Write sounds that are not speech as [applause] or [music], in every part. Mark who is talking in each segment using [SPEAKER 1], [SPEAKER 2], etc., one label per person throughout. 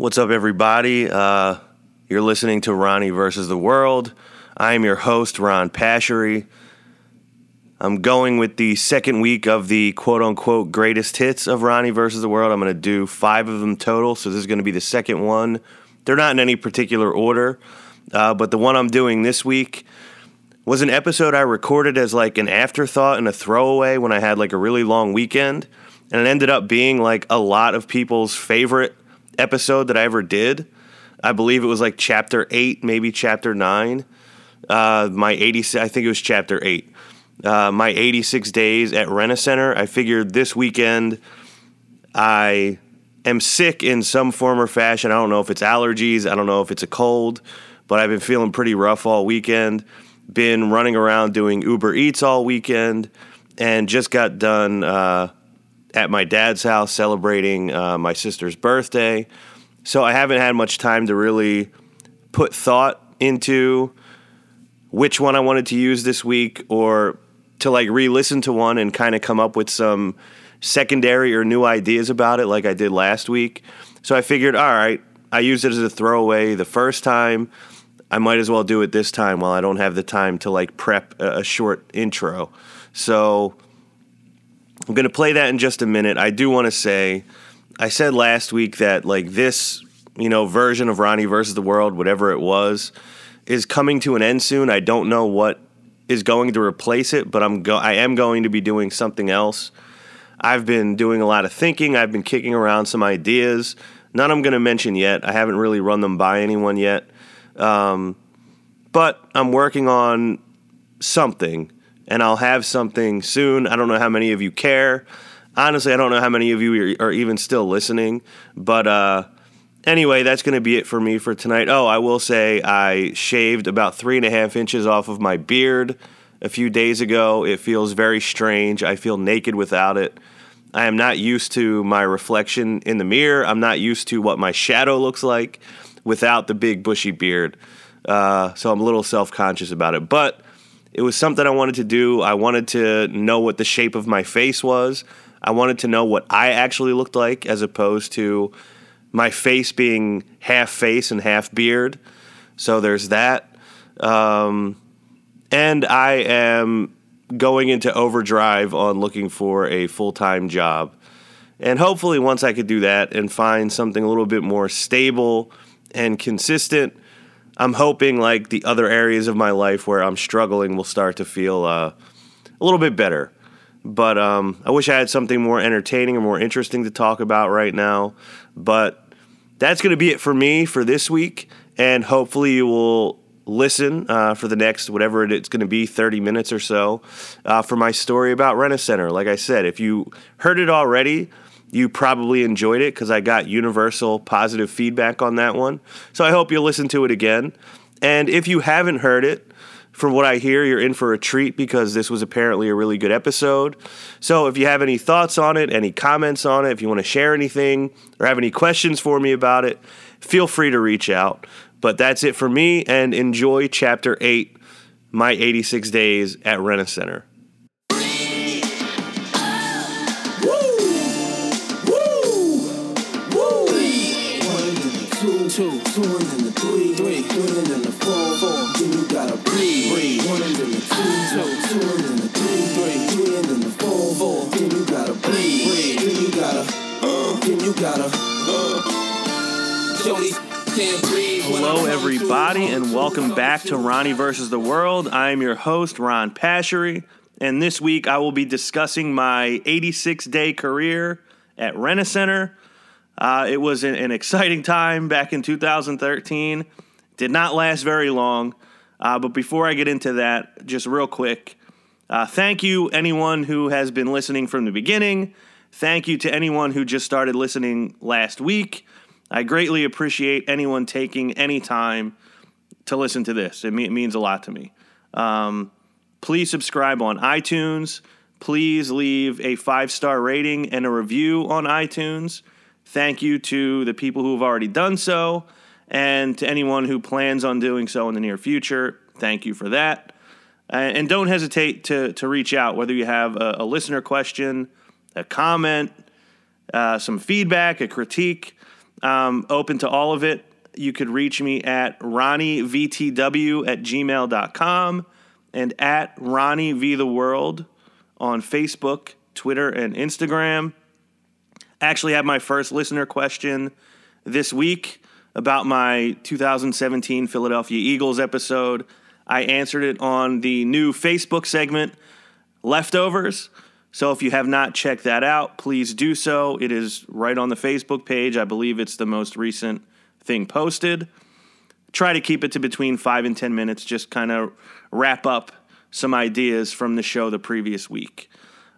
[SPEAKER 1] What's up, everybody? Uh, you're listening to Ronnie versus the World. I am your host, Ron Pashery. I'm going with the second week of the quote unquote greatest hits of Ronnie versus the World. I'm going to do five of them total, so this is going to be the second one. They're not in any particular order, uh, but the one I'm doing this week was an episode I recorded as like an afterthought and a throwaway when I had like a really long weekend. And it ended up being like a lot of people's favorite episode that I ever did. I believe it was like chapter eight, maybe chapter nine. Uh, my 80, I think it was chapter eight. Uh, my 86 days at Rent-A-Center. I figured this weekend I am sick in some form or fashion. I don't know if it's allergies, I don't know if it's a cold, but I've been feeling pretty rough all weekend. Been running around doing Uber Eats all weekend and just got done uh, at my dad's house celebrating uh, my sister's birthday. So I haven't had much time to really put thought into which one I wanted to use this week or to like re listen to one and kind of come up with some secondary or new ideas about it like I did last week. So I figured, all right, I used it as a throwaway the first time. I might as well do it this time while I don't have the time to like prep a, a short intro. So I'm going to play that in just a minute. I do want to say, I said last week that like this, you know, version of Ronnie versus the world, whatever it was, is coming to an end soon. I don't know what is going to replace it, but I'm go- I am going to be doing something else. I've been doing a lot of thinking. I've been kicking around some ideas. None I'm going to mention yet. I haven't really run them by anyone yet. Um, but I'm working on something, and I'll have something soon. I don't know how many of you care. Honestly, I don't know how many of you are, are even still listening. But uh, anyway, that's going to be it for me for tonight. Oh, I will say I shaved about three and a half inches off of my beard a few days ago. It feels very strange. I feel naked without it. I am not used to my reflection in the mirror. I'm not used to what my shadow looks like without the big bushy beard. Uh, so I'm a little self conscious about it. But it was something I wanted to do. I wanted to know what the shape of my face was. I wanted to know what I actually looked like as opposed to my face being half face and half beard. So there's that. Um, and I am going into overdrive on looking for a full time job. And hopefully, once I could do that and find something a little bit more stable and consistent, I'm hoping like the other areas of my life where I'm struggling will start to feel uh, a little bit better. But um, I wish I had something more entertaining or more interesting to talk about right now. But that's going to be it for me for this week. And hopefully, you will listen uh, for the next whatever it's going to be 30 minutes or so uh, for my story about Rent-A-Center. Like I said, if you heard it already, you probably enjoyed it because I got universal positive feedback on that one. So I hope you'll listen to it again. And if you haven't heard it, from what I hear, you're in for a treat because this was apparently a really good episode. So if you have any thoughts on it, any comments on it, if you want to share anything or have any questions for me about it, feel free to reach out. But that's it for me, and enjoy Chapter 8 My 86 Days at Rent-A-Center.
[SPEAKER 2] Two, and then the three, three, three and then the four, four. Then you gotta breathe, breathe. One and then the two, two, two and then the three, three, three and then the four, four. Then you gotta breathe, breathe. Then you gotta, uh, then you gotta, uh. Jody can't breathe. when
[SPEAKER 1] Hello, everybody, and welcome back to Ronnie versus the World. I am your host, Ron Pashery, and this week I will be discussing my 86 day career at Rent-A-Center. Uh, it was an, an exciting time back in 2013. Did not last very long, uh, but before I get into that, just real quick, uh, thank you anyone who has been listening from the beginning. Thank you to anyone who just started listening last week. I greatly appreciate anyone taking any time to listen to this. It, me- it means a lot to me. Um, please subscribe on iTunes. Please leave a five star rating and a review on iTunes. Thank you to the people who have already done so, and to anyone who plans on doing so in the near future. Thank you for that. And don't hesitate to, to reach out, whether you have a, a listener question, a comment, uh, some feedback, a critique. I'm open to all of it. You could reach me at ronnievtw at gmail.com and at Ronnie V the World on Facebook, Twitter, and Instagram. Actually, had my first listener question this week about my 2017 Philadelphia Eagles episode. I answered it on the new Facebook segment, Leftovers. So if you have not checked that out, please do so. It is right on the Facebook page. I believe it's the most recent thing posted. Try to keep it to between five and 10 minutes, just kind of wrap up some ideas from the show the previous week.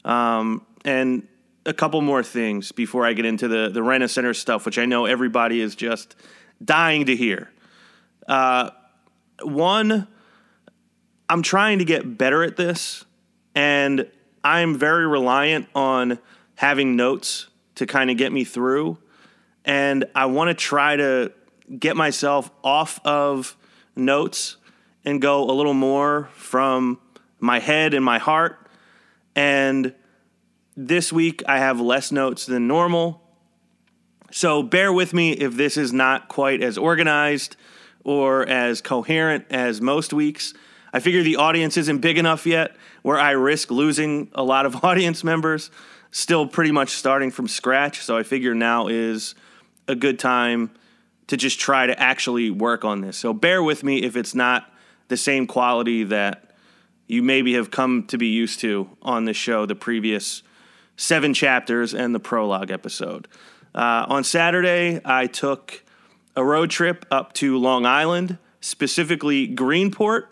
[SPEAKER 1] Um, and a couple more things before I get into the, the Rent-A-Center stuff, which I know everybody is just dying to hear. Uh, one, I'm trying to get better at this, and I'm very reliant on having notes to kind of get me through. And I want to try to get myself off of notes and go a little more from my head and my heart. And this week I have less notes than normal. So bear with me if this is not quite as organized or as coherent as most weeks. I figure the audience isn't big enough yet where I risk losing a lot of [laughs] audience members. Still pretty much starting from scratch. So I figure now is a good time to just try to actually work on this. So bear with me if it's not the same quality that you maybe have come to be used to on this show, the previous seven chapters and the prologue episode. Uh, on Saturday, I took a road trip up to Long Island, specifically Greenport,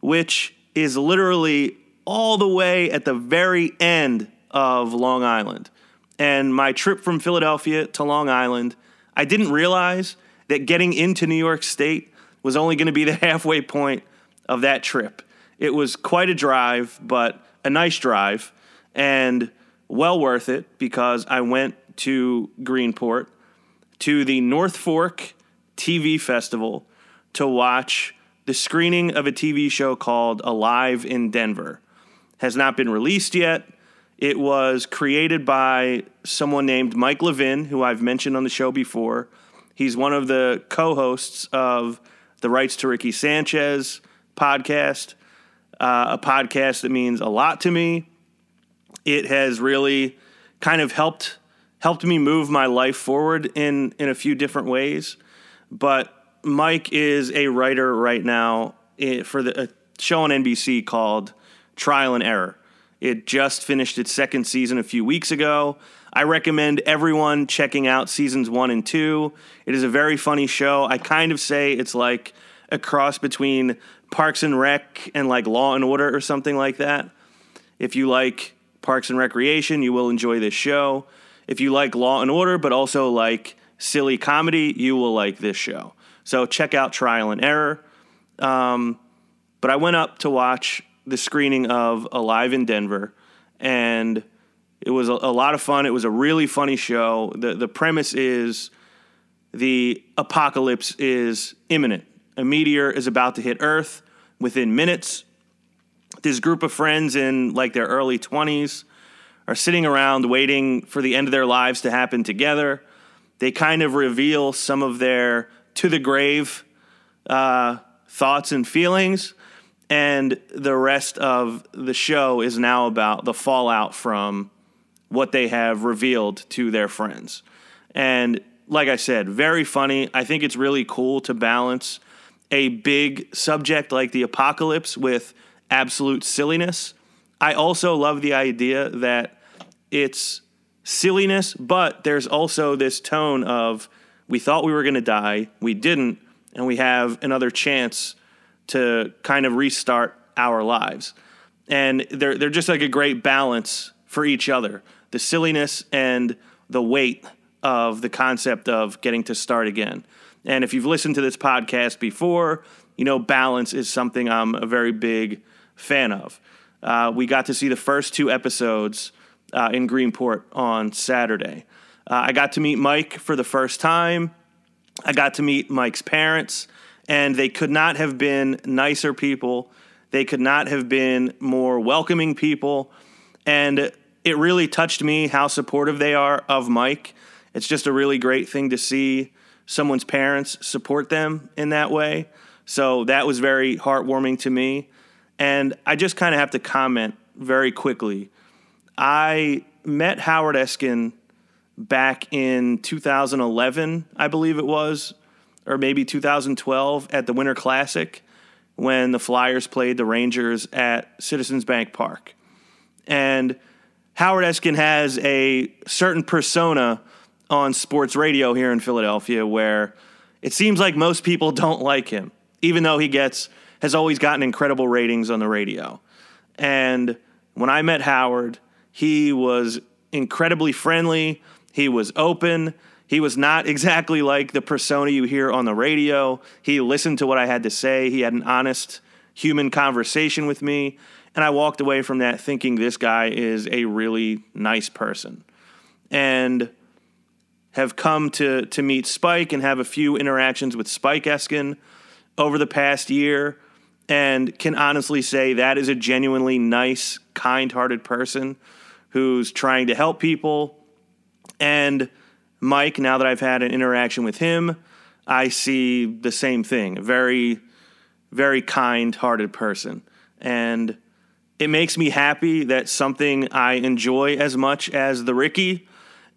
[SPEAKER 1] which is literally all the way at the very end of Long Island. And my trip from Philadelphia to Long Island, I didn't realize that getting into New York State was only going to be the [laughs] halfway point of that trip. It was quite a drive, but a nice drive and well worth it because I went to Greenport to the North Fork TV Festival to watch the screening of a TV show called Alive in Denver. Has not been released yet. It was created by someone named Mike Levin, who I've mentioned on the show before. He's one of the co hosts of the Rights to Ricky Sanchez podcast, uh, a podcast that means a lot to me. It has really kind of helped helped me move my life forward in in a few different ways. But Mike is a writer right now eh, for the a show on NBC called Trial and Error. It just finished its second season a few weeks ago. I recommend everyone checking out seasons one and two. It is a very funny show. I kind of say it's like a cross between Parks and Rec and like Law and Order or something like that. If you like Parks and Recreation, you will enjoy this show. If you like Law and Order, but also like silly comedy, you will like this show. So check out Trial and Error. Um, but I went up to watch the screening of Alive in Denver, and it was a, a lot of fun. It was a really funny show. the The premise is the apocalypse is imminent. A meteor is about to hit Earth within minutes. This group of friends in like their early 20s are sitting around waiting for the end of their lives to happen together. They kind of reveal some of their to the grave uh, thoughts and feelings and the rest of the show is now about the fallout from what they have revealed to their friends. And like I said, very funny. I think it's really cool to balance a big subject like the apocalypse with absolute silliness. I also love the idea that it's silliness, but there's also this tone of we thought we were going to die, we didn't, and we have another chance to kind of restart our lives. And they're, they're just like a great balance for each other the silliness and the weight of the concept of getting to start again. And if you've listened to this podcast before, you know balance is something I'm a very big fan of. Uh, we got to see the first two episodes uh, in Greenport on Saturday. Uh, I got to meet Mike for the first time. I got to meet Mike's parents and they could not have been nicer people. They could not have been more welcoming people. And it really touched me how supportive they are of Mike It's just a really great thing to see someone's parents support them in that way. So that was very heartwarming to me. And I just kind of have to comment very quickly. I met Howard Eskin back in 2011, I believe it was, or maybe 2012 at the Winter Classic when the Flyers played the Rangers at Citizens Bank Park. And Howard Eskin has a certain persona on sports radio here in Philadelphia where it seems like most people [laughs] don't like him, even though he gets has always gotten incredible ratings on the radio. And when I met Howard, he was incredibly friendly. He was open. He was not [laughs] exactly like the persona you hear on the radio. He listened to what I had to say. He had an honest human conversation with me. And I walked away from that thinking this guy is a really nice person. And have come to, to meet Spike and have a few interactions with Spike Eskin over the past year. And can honestly say that is a genuinely nice, kind hearted person who's trying to help people. And Mike, now that I've had an interaction with him, I see the same thing. Very, very kind hearted person. And it makes me happy that something I enjoy as much as the Ricky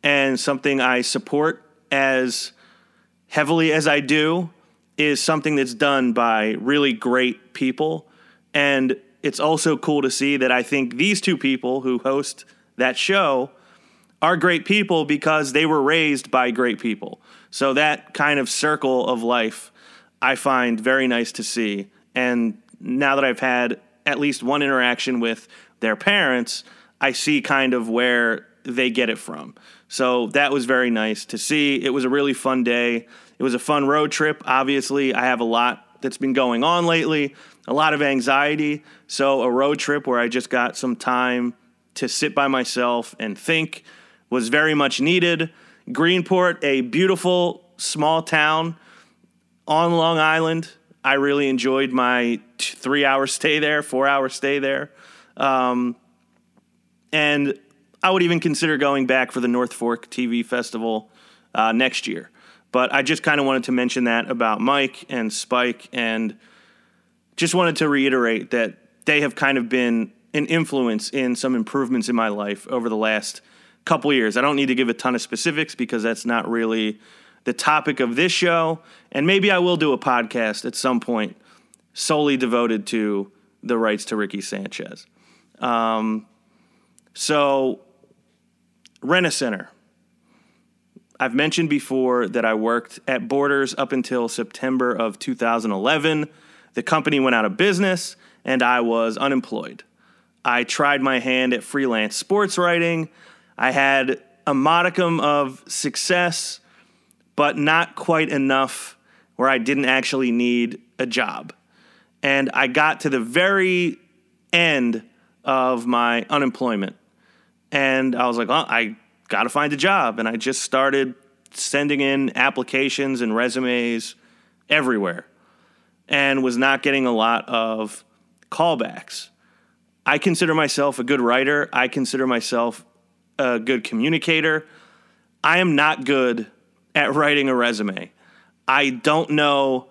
[SPEAKER 1] and something I support as heavily as I do is something that's done by really great people. And it's also cool to see that I think these two people who host that show are great people because they were raised by great people. So that kind of circle of life I find very nice to see. And now that I've had at least one interaction with their parents, I see kind of where they get it from. So that was very nice to see. It was a really fun day. It was a fun road trip. Obviously, I have a lot that's been going on lately, a lot of anxiety. So, a road trip where I just got some time to sit by myself and think was very much needed. Greenport, a beautiful small town on Long Island. I really enjoyed my t- three hour [laughs] stay there, four hour stay there. Um, and I would even consider going back for the North Fork TV Festival uh, next year. But I just kind of wanted to mention that about Mike and Spike and just wanted to reiterate that they have kind of been an influence in some improvements in my life over the last couple years. I don't need to give a ton of specifics because that's not really the topic of this show. And maybe I will do a podcast at some point solely devoted to the rights to Ricky Sanchez. Um, so, Rent-A-Center. I've mentioned before that I worked at Borders up until September of 2011. The company went out of business and I was unemployed. I tried my hand at freelance sports writing. I had a modicum of success, but not quite enough where I didn't actually need a job. And I got to the very end of my unemployment. And I was like, well, I got to find a job. And I just started sending in applications and resumes everywhere and was not getting a lot of callbacks. I consider myself a good writer. I consider myself a good communicator. I am not good at writing a resume. I don't know.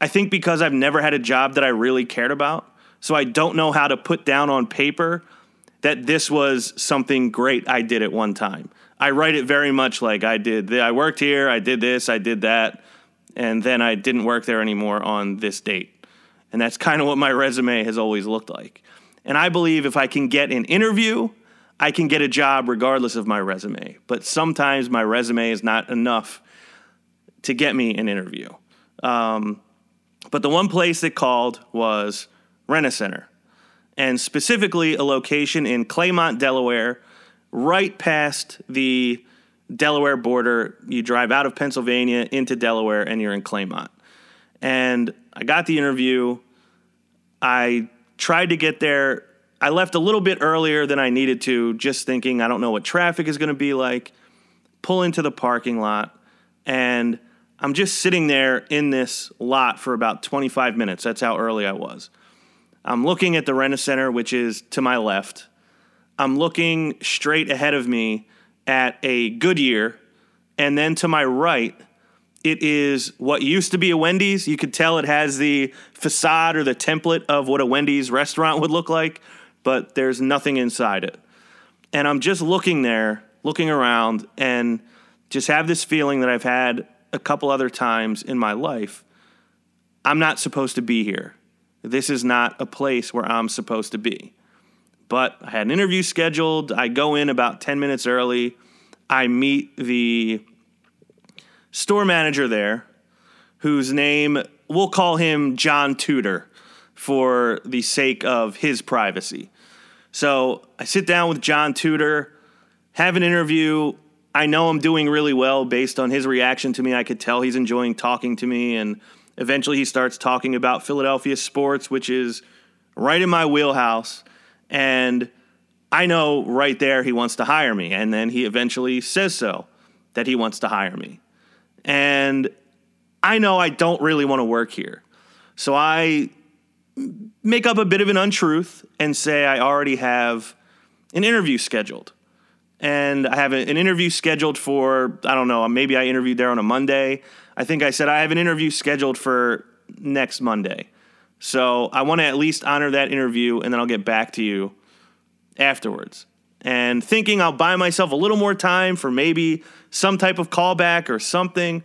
[SPEAKER 1] I think because I've never had a job that I really cared about, so I don't know how to put down on paper that this was something great I did at one time. I write it very much like I did. I worked here, I did this, I did that, and then I didn't work there anymore on this date. And that's kind of what my resume has always looked like. And I believe if I can get an interview, I can get a job regardless of my resume. But sometimes my resume is not enough to get me an interview. Um, but the one place that called was Rent-A-Center, and specifically a location in Claymont, Delaware, right past the Delaware border. You drive out of Pennsylvania into Delaware, and you're in Claymont. And I got the interview. I tried to get there. I left a little bit earlier than I needed to, just thinking I don't know what traffic is going to be like. Pull into the parking lot, and I'm just sitting there in this lot for about 25 minutes. That's how early I was. I'm looking at the Rent-A-Center, which is to my left. I'm looking straight ahead of me at a Goodyear And then to my right, it is what used to be a Wendy's. You could tell it has the facade or the template of what a Wendy's restaurant would look like, but there's nothing inside it. And I'm just looking there, looking around, and just have this feeling that I've had a couple other times in my life. I'm not supposed to be here. This is not a place where I'm supposed to be. But I had an interview scheduled. I go in about 10 minutes early. I meet the store manager there, whose name we'll call him John Tudor for the sake of his privacy. So I sit down with John Tudor, have an interview. I know I'm doing really well based on his reaction to me. I could tell he's enjoying talking to me. And eventually he starts talking about Philadelphia sports, which is right in my wheelhouse. And I know right there he wants to hire me. And then he eventually says so that he wants to hire me. And I know I don't really want to work here. So I make up a bit of an untruth and say I already have an interview scheduled. And I have an interview scheduled for, I don't know, maybe I interviewed there on a Monday. I think I said I have an interview scheduled for next Monday. So I want to at least honor that interview and then I'll get back to you afterwards. And thinking I'll buy myself a little more time for maybe some type of callback or something.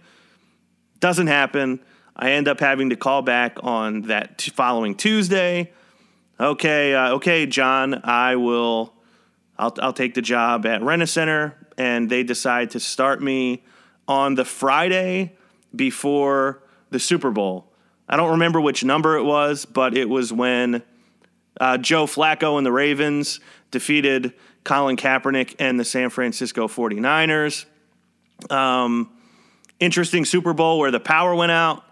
[SPEAKER 1] Doesn't happen. I end up having to call back on that t- following Tuesday. Okay, uh, okay, John, I will. I'll, I'll take the job at Rent-A-Center, and they decide to start me on the Friday before the Super Bowl. I don't remember which number it was, but it was when uh, Joe Flacco and the Ravens defeated Colin Kaepernick and the San Francisco 49ers. Um, interesting Super Bowl where the power went out.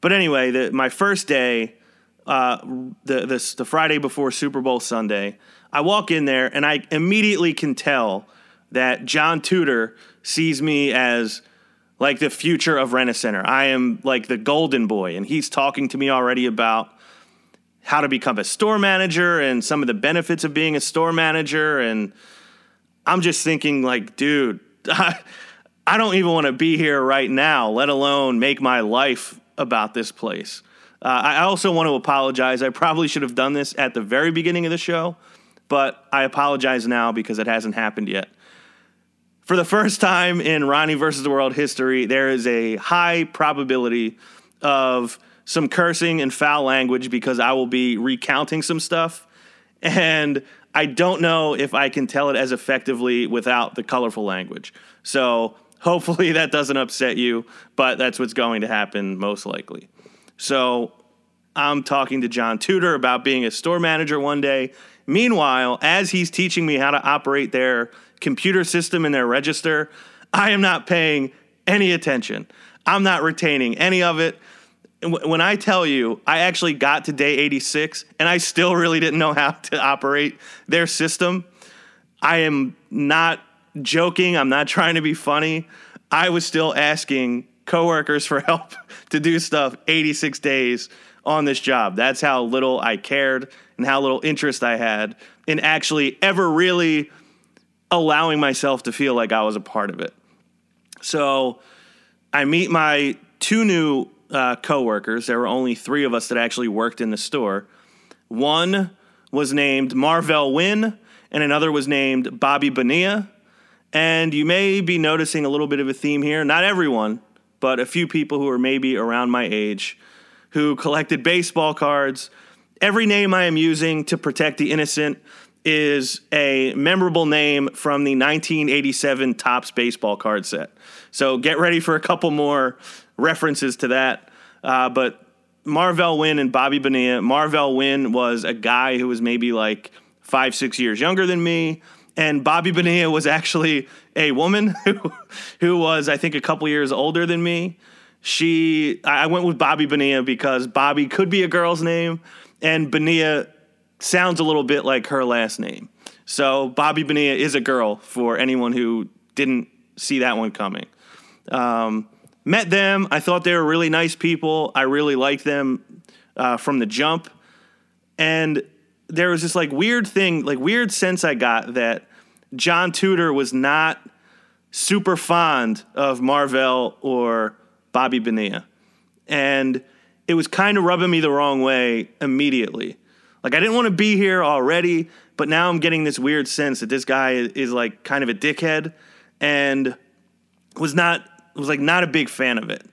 [SPEAKER 1] But anyway, the, my first day, uh, the, the, the Friday before Super Bowl Sunday, I walk in there and I immediately can tell that John Tudor sees me as like the future of Rent-A-Center. I am like the golden boy, and he's talking to me already about how to become a store manager and some of the benefits of being a store manager. And I'm just thinking, like, dude, I, [laughs] I don't even want to be here right now, let alone make my life about this place. Uh, I also want to apologize. I probably should have done this at the very beginning of the show, but I apologize now because it hasn't happened yet. For the first time in Ronnie versus the World history, there is a high probability of some cursing and foul language because I will be recounting some stuff. And I don't know if I can tell it as effectively without the colorful language. So hopefully that doesn't upset you, but that's what's going to happen most likely. So I'm talking to John Tudor about being a store manager one day. Meanwhile, as he's teaching me how to operate their computer system and their register, I am not paying any attention. I'm not retaining any of it when I tell you, I actually got to day 86 and I still really didn't know how to operate their system. I am not joking. I'm not trying to be funny. I was still asking coworkers for [laughs] help to do stuff 86 days on this job. That's how little I cared and how little interest I had in actually ever really allowing myself to feel like I was a part of it. So I meet my two new uh, coworkers. There were only three of us that actually worked in the store. One was named Marvell Wynne, and another was named Bobby Bonilla. And you may be noticing a little bit of a theme here. Not everyone, but a few people who are maybe around my age who collected baseball cards. Every name I am using to protect the innocent is a memorable name from the 1987 Topps baseball card set. So get ready for a couple more references to that. Uh, but Marvell Wynne and Bobby Bonilla. Marvell Wynne was a guy who was maybe like five, six years younger than me. And Bobby Bonilla was actually a woman [laughs] who, who was, I think, a couple years older than me. She, I went with Bobby Bonilla because Bobby could be a girl's name, and Bonilla sounds a little bit like her last name. So Bobby Bonilla is a girl for anyone who didn't see that one coming. Um, met them. I thought they were really nice people. I really liked them uh, from the jump. And there was this like weird thing, like weird sense I got that John Tudor was not super fond of Marvell or Bobby Bonilla. And it was kind of rubbing me the wrong way immediately. Like I didn't want to be here already, but now I'm getting this weird sense that this guy is like kind of a dickhead and was not was like not a big fan of it.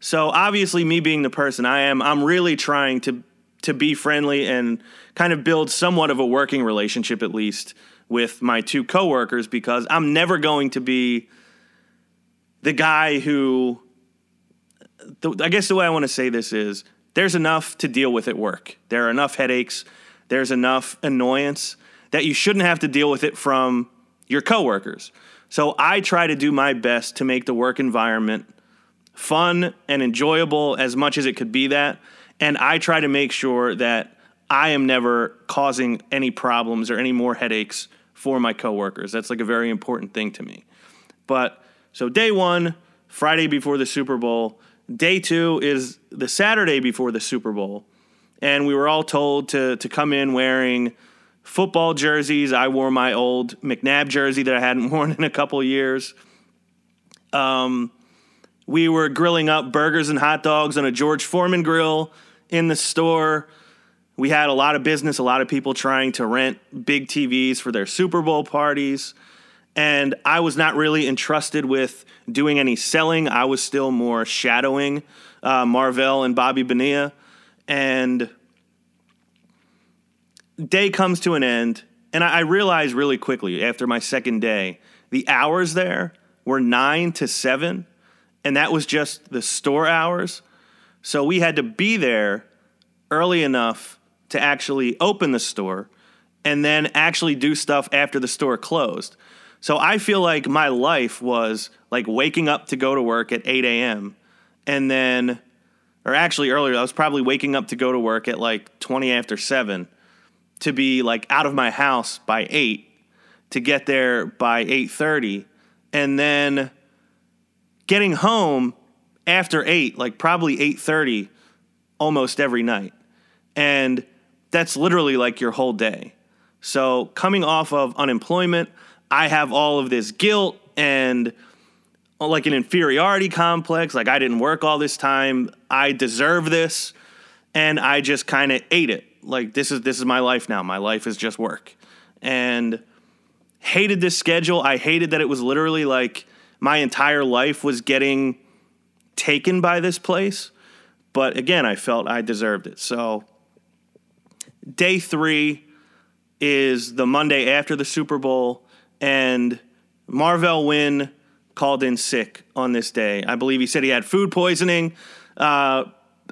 [SPEAKER 1] So obviously me being the person I am, I'm really trying to to be friendly and kind of build somewhat of a working relationship at least with my two coworkers because I'm never going to be the guy who the, I guess the way I want to say this is there's enough to deal with at work. There are enough headaches, there's enough annoyance that you shouldn't have to deal with it from your coworkers. So I try to do my best to make the work environment fun and enjoyable as much as it could be that. And I try to make sure that I am never causing any problems or any more headaches for my coworkers. That's like a very important thing to me. But so day one, Friday before the Super Bowl. Day two is the Saturday before the Super Bowl. And we were all told to, to come in wearing football jerseys. I wore my old McNabb jersey that I hadn't [laughs] worn in a couple years. Um, we were grilling up burgers and hot dogs on a George Foreman grill in the store. We had a lot of business, a lot of people trying to rent big TVs for their Super Bowl parties. And I was not really entrusted with doing any selling. I was still more shadowing uh, Marvell and Bobby Bonilla. And day comes to an end. And I, I realized really quickly after my second day, the hours there were nine to seven and that was just the store hours. So we had to be there early enough to actually open the store and then actually do stuff after the store closed. So I feel like my life was like waking up to go to work at 8 a.m. and then, or actually earlier, I was probably waking up to go to work at like 20 after 7 to be like out of my house by 8 to get there by 8:30 and then getting home after 8 like probably 8:30 almost every night and that's literally like your whole day so coming off of unemployment i have all of this guilt and like an inferiority complex like i didn't work all this time i deserve this and i just kind of ate it. Like this is this is my life now. My life is just work. And hated this schedule. I hated that it was literally like my entire life was getting taken by this place. But again, I felt I deserved it. So, day three is the Monday after the Super Bowl, and Marvell Wynne called in sick on this day. I believe he said he had food poisoning. Uh,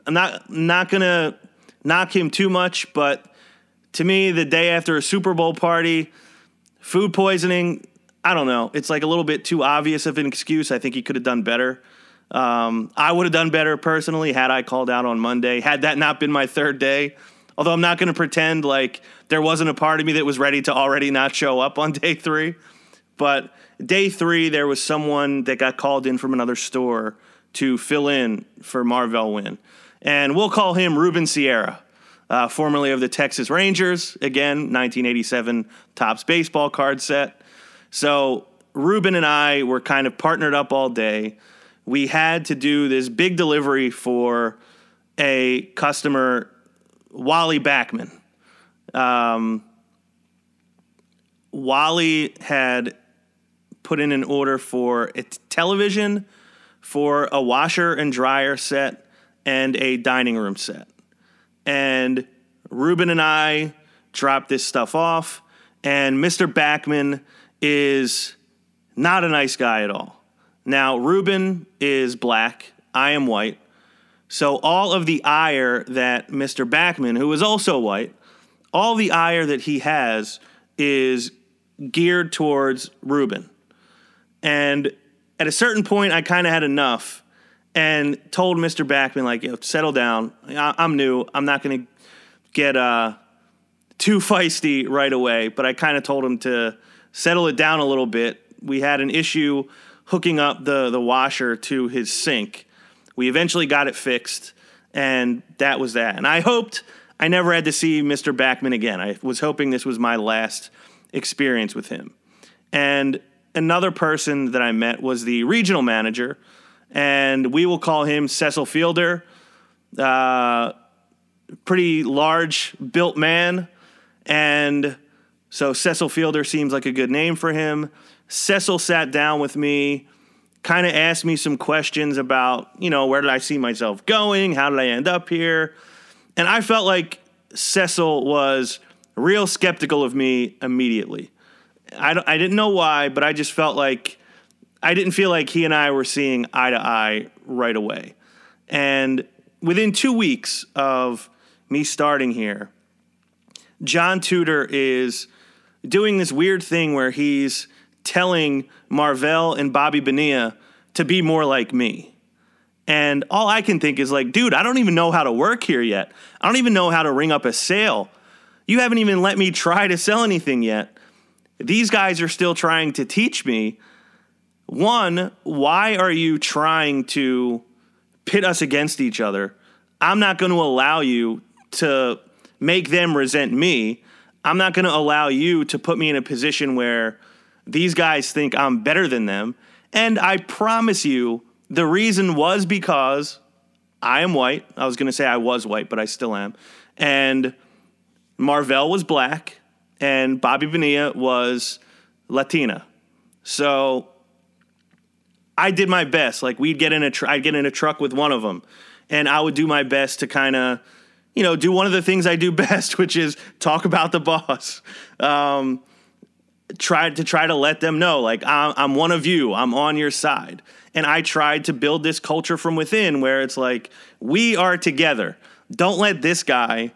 [SPEAKER 1] I'm not not gonna knock him too much, but to me, the day after a Super Bowl party, food poisoning I don't know. It's like a little bit too obvious of an excuse. I think he could have done better. Um, I would have done better personally had I called out on Monday. Had that not been my third day, although I'm not going to pretend like there wasn't a part of me that was ready to already not show up on day three. But day three, there was someone that got called in from another store to fill in for Marvell Wynne. And we'll call him Ruben Sierra, uh, formerly of the Texas Rangers. Again, 1987 Topps baseball card set. So Ruben and I were kind of partnered up all day. We had to do this big delivery for a customer, Wally Backman. Um, Wally had put in an order for a television, for a washer and dryer set, and a dining room set. And Ruben and I dropped this stuff off, and Mr. Backman is not a nice guy at all. Now, Ruben is black, I am white. So, all of the ire that Mr. Backman, who is also white, all the ire that he has is geared towards Ruben. And at a certain point, I kind of had enough and told Mr. Backman, like, Yo, settle down. I'm new. I'm not going to get uh, too feisty right away. But I kind of told him to settle it down a little bit. We had an issue hooking up the, the washer to his sink. We eventually got it fixed, and that was that. And I hoped I never had to see Mr. Backman again. I was hoping this was my last experience with him. And another person that I met was the regional manager, and we will call him Cecil Fielder. Uh, pretty large built man. And so Cecil Fielder seems like a good name for him. Cecil sat down with me, kind of asked me some questions about, you know, where did I see myself going? How did I end up here? And I felt like Cecil was real skeptical of me immediately. I, I didn't know why, but I just felt like I didn't feel like he and I were seeing eye to eye right away. And within two weeks of me starting here, John Tudor is doing this weird thing where he's telling Marvell and Bobby Bonilla to be more like me. And all I can think is like, dude, I don't even know how to work here yet. I don't even know how to ring up a sale. You haven't even let me try to sell anything yet. These guys are still trying to teach me. One, why are you trying to pit us against each other? I'm not going to allow you to make them resent me. I'm not going to allow you to put me in a position where these guys think I'm better than them. And I promise you, the reason was because I am white. I was going to say I was white, but I still am. And Marvell was black, and Bobby Bonilla was Latina. So I did my best. Like we'd get in a, tr- I'd get in a truck with one of them, and I would do my best to kind of, you know, do one of the things I do [laughs] best, which is talk about the boss. Um, tried to try to let them know, like I'm, I'm one of you. I'm on your side, and I tried to build this culture from within, where it's like we are together. Don't let this guy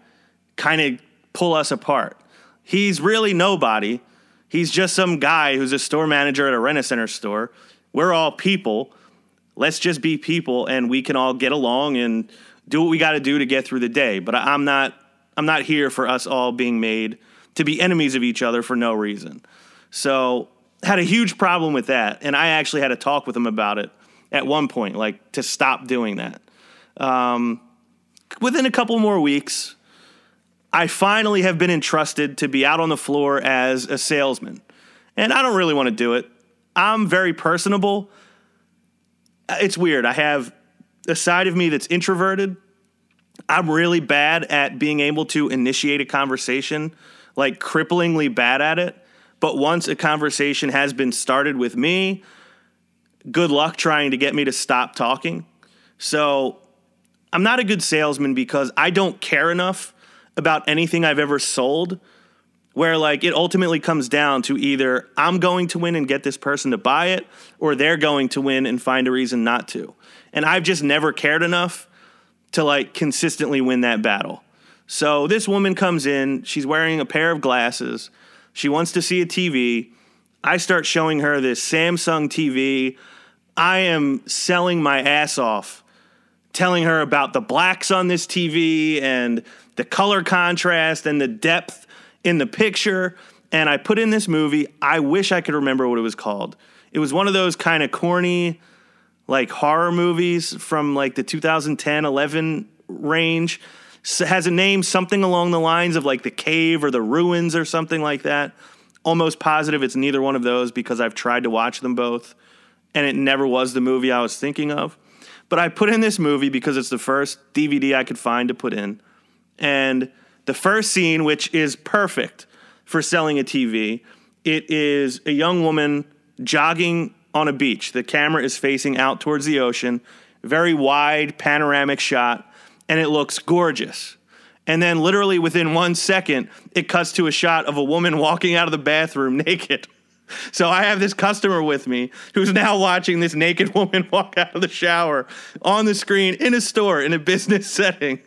[SPEAKER 1] kind of pull us apart. He's really nobody. He's just some guy who's a store manager at a rent a center store. We're all people. Let's just be people, and we can all get along and do what we got to do to get through the day. But I'm not. I'm not here for us all being made to be enemies of each other for no reason. So had a huge problem with that, and I actually had a talk with him about it at one point, like to stop doing that. Um, within a couple more weeks, I finally have been entrusted to be out on the floor as a salesman. And I don't really want to do it. I'm very personable. It's weird. I have a side of me that's introverted. I'm really bad at being able to initiate a conversation, like cripplingly bad at it. But once a conversation has been started with me, good luck trying to get me to stop talking. So I'm not a good salesman because I don't care enough about anything I've ever sold where like it ultimately comes down to either I'm going to win and get this person to buy it or they're going to win and find a reason not to. And I've just never cared enough to like consistently win that battle. So this woman comes in, she's wearing a pair of glasses. She wants to see a TV. I start showing her this Samsung TV. I am selling my ass off telling her about the blacks on this TV and the color contrast and the depth in the picture. And I put in this movie. I wish I could remember what it was called. It was one of those kind of corny, like horror movies from like the 2010 11 range. Has a name something along the lines of like The Cave or The Ruins or something like that. Almost positive it's neither one of those because I've tried to watch them both and it never was the movie I was thinking of. But I put in this movie because it's the first DVD I could find to put in. And the first scene, which is perfect for selling a TV, it is a young woman jogging on a beach. The camera is facing out towards the ocean, very wide panoramic shot, and it looks gorgeous. And then, literally within one second, it cuts to a shot of a woman walking out of the bathroom [laughs] naked. So I have this customer with me who's now watching this naked [laughs] woman walk out of the shower on the screen in a store in a business [laughs] setting.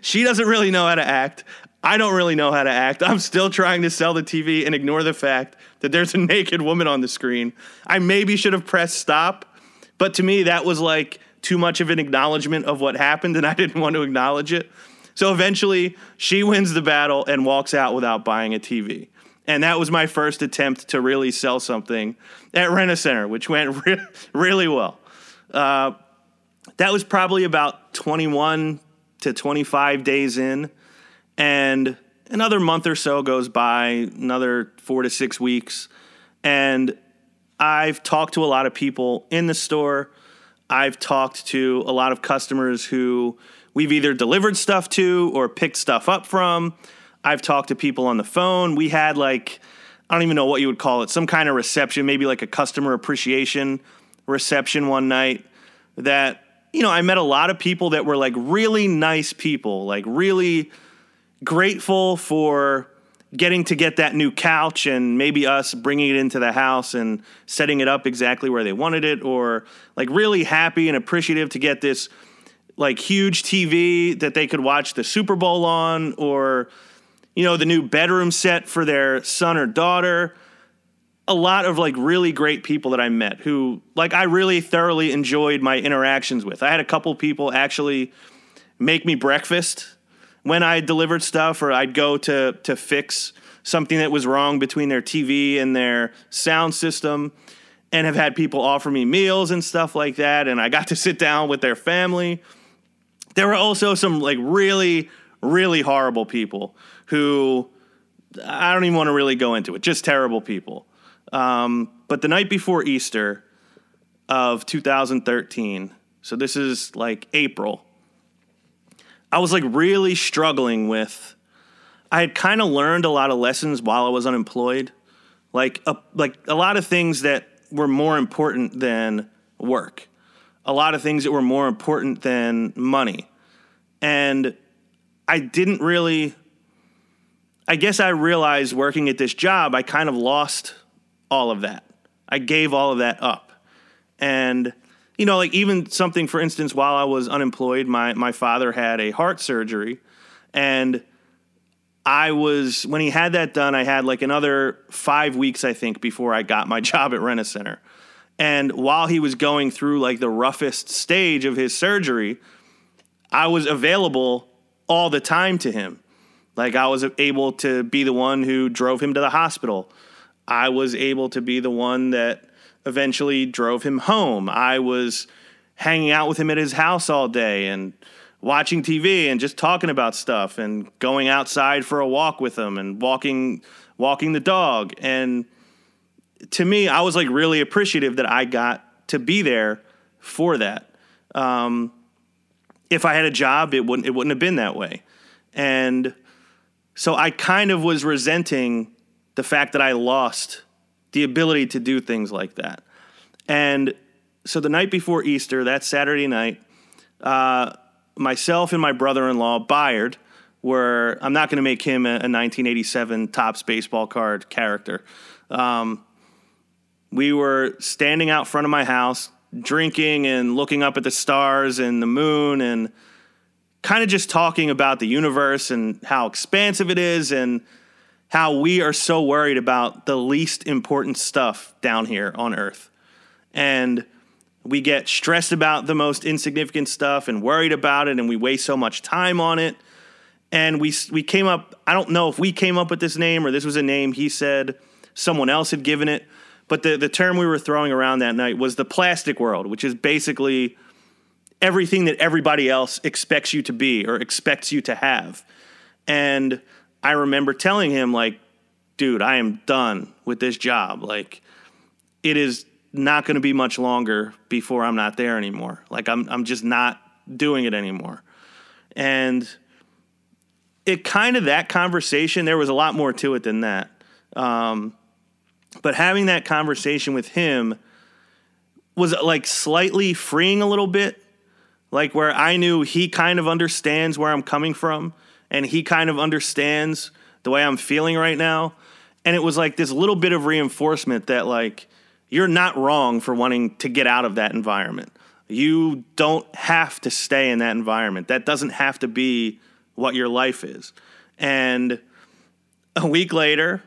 [SPEAKER 1] She doesn't really know how to act. I don't really know how to act. I'm still trying to sell the TV and ignore the fact that there's a naked woman on the screen. I maybe should have pressed stop, but to me that was like too much of an acknowledgement of what happened and I didn't want to acknowledge it. So eventually she wins the battle and walks out without buying a TV. And that was my first attempt to really sell something at Rent a Center, which went [laughs] re- really well. Uh, that was probably about 21 to 25 days in. And another month or so goes by, another four to six weeks. And I've talked to a lot of people in the store. I've talked to a lot of customers who we've either delivered stuff to or picked stuff up from. I've talked to people on the phone. We had like, I don't even know what you would call it, some kind of reception, maybe like a customer appreciation reception one night that, you know, I met a lot of people that were like really nice people, like really grateful for getting to get that new couch and maybe us bringing it into the house and setting it up exactly where they wanted it or like really happy and appreciative to get this like huge TV that they could watch the Super Bowl on or you know the new bedroom set for their son or daughter a lot of like really great people that I met who like I really thoroughly enjoyed my interactions with. I had a couple people actually make me breakfast when I delivered stuff or I'd go to to fix something that was wrong between their TV and their sound system and have had people offer me meals and stuff like that and I got to sit down with their family. There were also some like really really horrible people who I don't even want to really go into it. Just terrible people. Um, but the night before Easter of 2013, so this is like April, I was like really struggling with. I had kind of learned a lot of lessons while I was unemployed, like a, like a lot of things that were more important than work, a lot of things that were more important than money, and I didn't really. I guess I realized working at this job, I kind of lost all of that. I gave all of that up. And you know, like even something for instance while I was unemployed, my my father had a heart surgery and I was when he had that done, I had like another 5 weeks I think before I got my [laughs] job at Rent-A-Center. And while he was going through like the roughest stage of his surgery, I was available all the time to him. Like I was able to be the one who drove him to the hospital. I was able to be the one that eventually drove him home. I was hanging out with him at his house all day and watching TV and just talking about stuff and going outside for a walk with him and walking walking the dog and to me I was like really appreciative that I got to be there for that. Um, if I had a job it wouldn't it wouldn't have been that way. And so I kind of was resenting the fact that I lost the ability to do things like that. And so the night before Easter, that Saturday night, uh, myself and my brother in law, Bayard, were, I'm not going to make him a, a, 1987 Topps baseball card character. Um, we were standing out front of my house, drinking and looking up at the stars and the moon and kind of just talking about the universe and how expansive it is and how we are so worried about the least important stuff down here on earth. And we get stressed about the most insignificant stuff and worried about it and we waste so much time on it. And we we came up I don't know if we came up with this name or this was a name he said someone else had given it, but the the term we were throwing around that night was the plastic world, which is basically everything that everybody else expects you to be or expects you to have. And I remember telling him like, dude, I am done with this job. Like it is not going to be much longer before I'm not there anymore. Like I'm I'm just not doing it anymore. And it kind of that conversation, there was a lot more to it than that. Um, but having that conversation with him was like slightly freeing a little bit, like where I knew he kind of understands where I'm coming from and he kind of understands the way I'm feeling right now. And it was like this little bit of reinforcement that, like, you're not wrong for wanting to get out of that environment. You don't have to stay in that environment. That doesn't have to be what your life is. And a week later,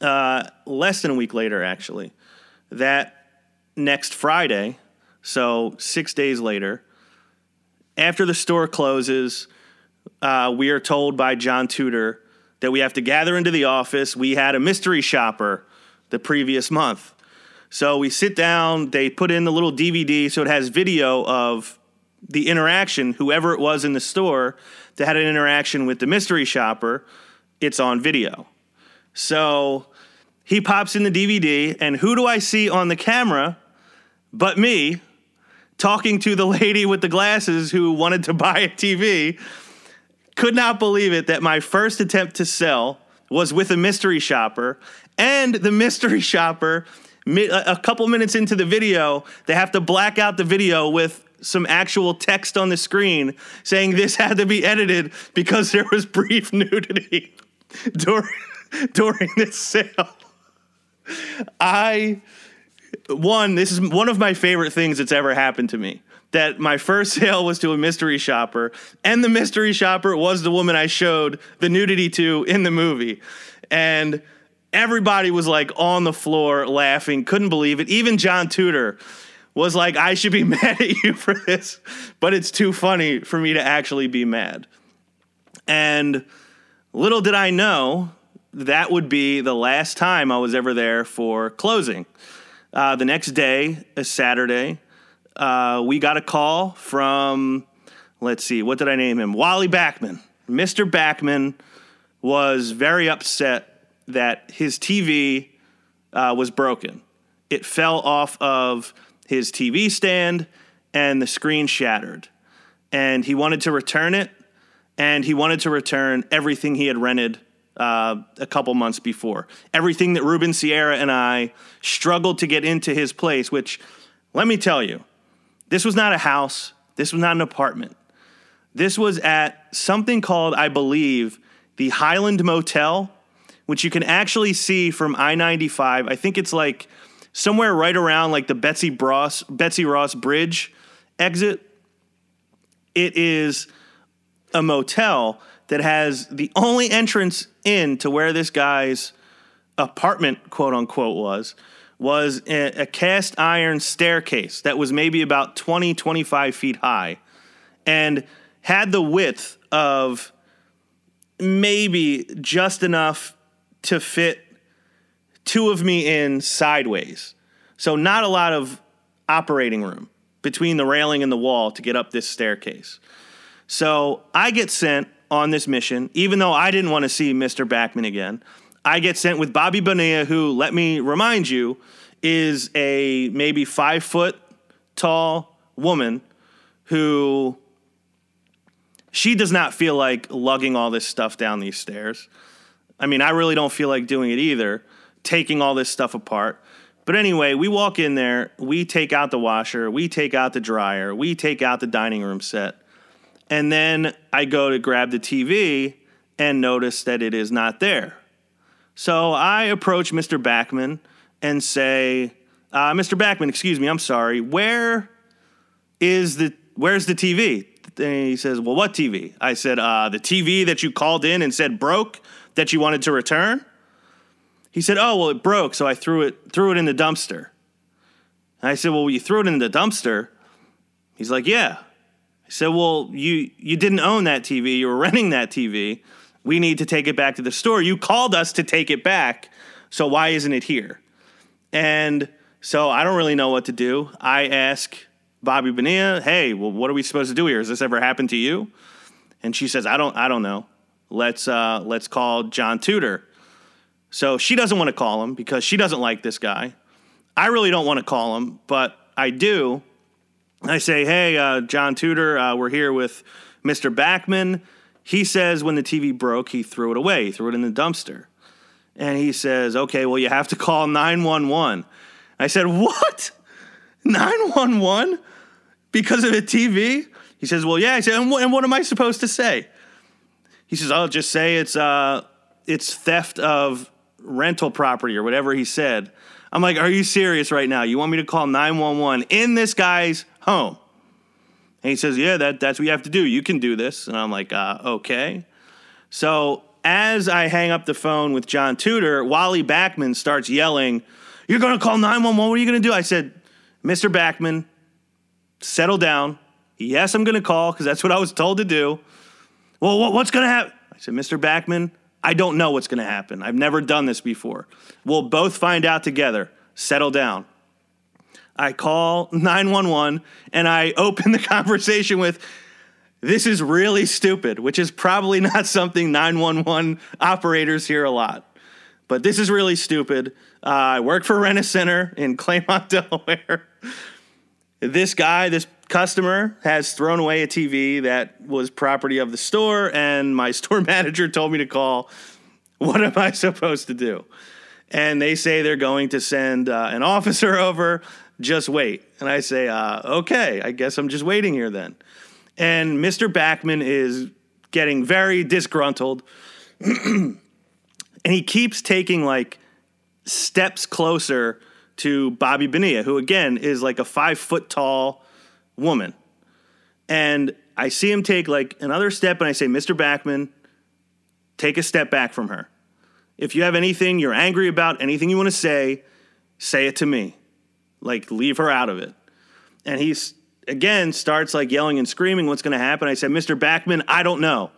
[SPEAKER 1] uh, less than a week later, actually, that next Friday, so six days later, after the store closes, uh, we are told by John Tudor that we have to gather into the office. We had a mystery shopper the previous month. So we sit down, they put in the little DVD so it has video of the interaction, whoever it was in the store that had an interaction with the mystery shopper, it's on video. So he pops in the DVD, and who do I see on the camera but me talking to the [laughs] lady with the glasses who wanted to buy a TV? Could not believe it that my first attempt to sell was with a mystery shopper, and the mystery [laughs] shopper, a couple minutes into the video, they have to black out the video with some actual text on the screen saying this had to be edited because there was brief [laughs] nudity during, [laughs] during this sale. I one, this is one of my favorite things that's ever happened to me. That my first [laughs] sale was to a mystery shopper, and the mystery shopper was the woman I showed the nudity to in the movie. And everybody was like on the floor laughing, couldn't believe it. Even John Tudor was like, I should be [laughs] mad at you for this, but it's too funny for me to actually be mad. And little did I know that would be the last time I was ever there for closing. Uh, the next day, a Saturday, uh, we got a call from, let's see, what did I name him? Wally Backman. Mr. Backman was very upset that his TV uh, was broken. It fell off of his TV stand and the screen shattered. And he wanted to return it, and he wanted to return everything he had rented uh, a couple months before. Everything that Ruben Sierra and I struggled to get into his place, which, let me tell you, this was not a house, this was not an apartment. This was at something called, I believe, the Highland Motel, which you can actually see from I 95. I think it's like somewhere right around like the Betsy Ross, Betsy Ross Bridge exit. It is a motel that has the only entrance in to where this guy's apartment, quote unquote, was, was a, cast iron staircase that was maybe about 20, 25 feet high and had the width of maybe just enough to fit two of me in sideways. So, not a lot of operating room between the railing and the wall to get up this staircase. So, I get sent on this mission, even though I didn't want to see Mr. Backman again. I get sent with Bobby Bonilla, who, let me remind you, is a maybe five foot tall woman who she does not feel like lugging all this stuff down these stairs. I mean, I really don't feel like doing it either, taking all this stuff apart. But anyway, we walk in there, we take out the washer, we take out the dryer, we take out the dining room set. And then I go to grab the TV and notice that it is not there. So I approach Mr. Backman and say, uh, Mr. Backman, excuse me, I'm sorry. Where is the where's the TV? And he says, Well, what TV? I said, uh, the TV that you called in and said broke that you wanted to return. He said, Oh, well, it broke, so I threw it threw it in the dumpster. And I said, Well, you threw it in the dumpster. He's like, Yeah. I said, Well, you you didn't own that TV, you were [laughs] renting that TV. We need to take it back to the store. You called us to take it back, so why isn't it here? And so I don't really know what to do. I ask Bobby Bonilla, hey, well, what are we supposed to do here? Has this ever happened to you? And she says, I don't I don't know. Let's uh, let's call John Tudor. So she doesn't want to call him because she doesn't like this guy. I really don't want to call him, but I do. I say, hey, uh, John Tudor, uh, we're here with Mr. Backman. He says when the TV broke, he threw it away, he threw it in the dumpster. And he says, okay, well, you have to call 911. I said, what? 911? Because of a TV? He says, well, yeah. I said, and what, and what am I supposed to say? He says, I'll just say it's, uh, it's theft of rental property or whatever he said. I'm like, are you serious right now? You want me to call 911 in this guy's home? And he says, yeah, that, that's what you have to do. You can do this. And I'm like, uh, okay. So as I hang up the phone with John Tudor, Wally Backman starts yelling, You're going to call 911? What are you going to do? I said, Mr. Backman, settle down. Yes, I'm going to call because that's what I was told to do. Well, what, what's going to happen? I said, Mr. Backman, I don't know what's going to happen. I've never done this before. We'll both find out together. Settle down. I call 911 and I open the [laughs] conversation with, This is really stupid, which is probably not [laughs] something 911 operators hear a lot. But this is really stupid. Uh, I work for Rent a Center in [laughs] Claymont, Delaware. this guy, this customer, has thrown away a TV that was property of the store, and my store manager told me to call. What am I supposed to do? And they say they're going to send uh, an officer over. Just wait. And I say, uh, okay, I guess I'm just waiting here then. And Mr. Backman is getting very disgruntled. [clears throat] and he keeps taking like steps closer to Bobby Bonilla, who again is like a five foot tall woman. And I see him take like another step, and I say, Mr. Backman, take a step back from her. If you have anything you're angry about, anything you want to say, say it to me. Like, leave her out of it. And he's again starts like yelling and screaming, What's going to happen? I said, Mr. Backman, I don't know.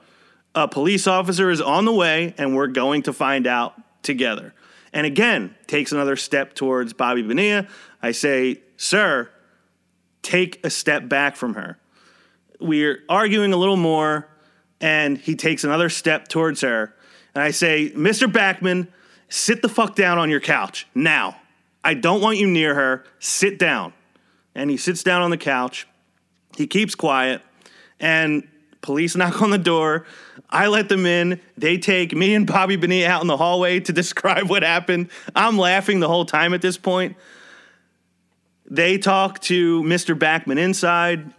[SPEAKER 1] A police officer is on the way, and we're going to find out together. And again, takes another step towards Bobby Bonilla. I say, Sir, take a step back from her. We're arguing a little more, and he takes another step towards her. And I say, Mr. Backman, sit the fuck down on your couch now. I don't want you near her. Sit down. And he sits down on the couch. He keeps quiet, and police [laughs] knock on the door. I let them in. They take me and Bobby Bonilla out in the hallway to [laughs] describe what happened. I'm laughing the whole time at this point. They talk to Mr. Backman inside.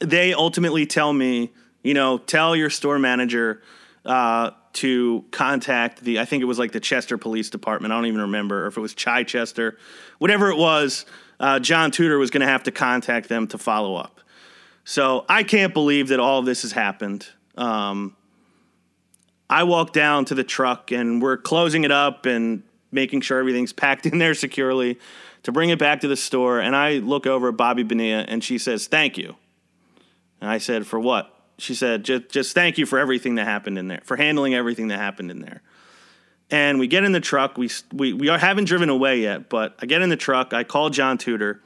[SPEAKER 1] They ultimately tell me, you know, tell your store manager uh, to contact the, I think it was like the Chester Police Department. I don't even remember, or if it was Chichester, whatever it was. Uh, John Tudor was going to have to contact them to follow up. So I can't believe that all of this has happened. Um, I walk down to the truck and we're closing it up and making sure everything's [laughs] packed in there securely to bring it back to the store. And I look over at Bobby Bonilla and she says, Thank you. And I said, For what? She said, just, just thank you for everything that happened in there, for handling everything that happened in there. And we get in the truck. We, we, we haven't driven away yet, but I get in the truck. I call John Tudor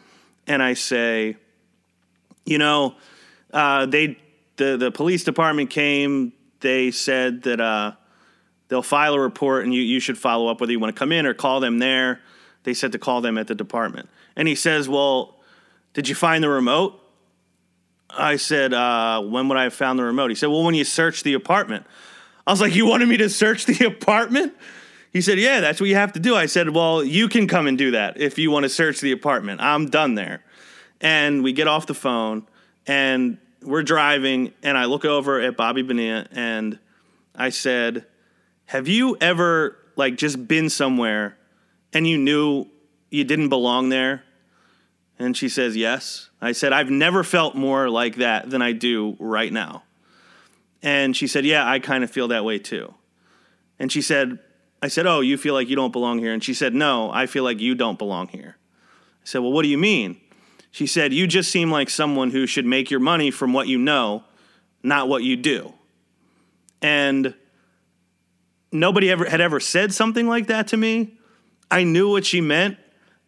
[SPEAKER 1] and I say, you know, uh, they the the police department came. They said that uh, they'll file a report, and you you should follow up whether you want to come in or call them there. They said to call them at the department, and he says, "Well, did you find the remote?" I said, uh, "When would I have found the remote?" He said, "Well, when you searched the apartment." I was like, "You wanted me to search the [laughs] apartment?" He said, "Yeah, that's what you have to do." I said, "Well, you can come and do that if you want to search the apartment. I'm done there." And we get off the phone and we're driving, and I look over at Bobby Bonilla and I said, Have you ever like just been somewhere and you knew you didn't belong there? And she says, Yes. I said, I've never felt more like that than I do right now. And she said, Yeah, I kind of feel that way too. And she said, I said, Oh, you feel like you don't belong here? And she said, No, I feel like you don't belong here. I said, Well, what do you mean? She said, You just seem like someone who should make your money from what you know, not what you do. And nobody ever had ever said something like that to me. I knew what she meant.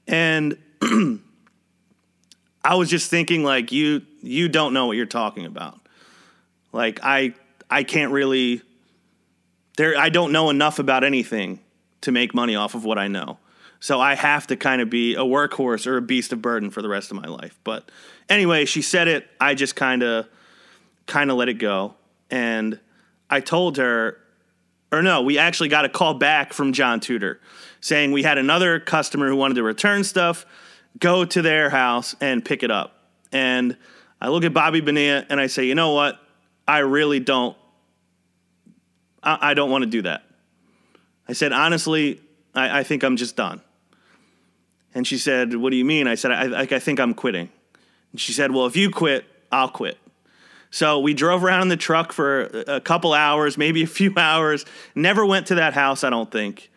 [SPEAKER 1] And [clears throat] I was just thinking like you you don't know what you're talking about. Like I I can't really there I don't know enough about anything to make money off of what I know. So I have to kind of be a workhorse or a beast of burden for the rest of my life. But anyway, she said it. I just kind of kind of let it go. And I told her, or no, we actually got a call back from John Tudor saying we had another customer who wanted to return stuff, go to their house and pick it up. And I look at Bobby Bonilla and I say, you know what? I really don't. I, I don't want to do that. I said, honestly, I, I think I'm just done. And she said, What do you mean? I said, I, I think I'm quitting. And she said, Well, if you quit, I'll quit. So we drove around in the truck for a couple hours, maybe a few [laughs] hours. Never went to that house, I don't think.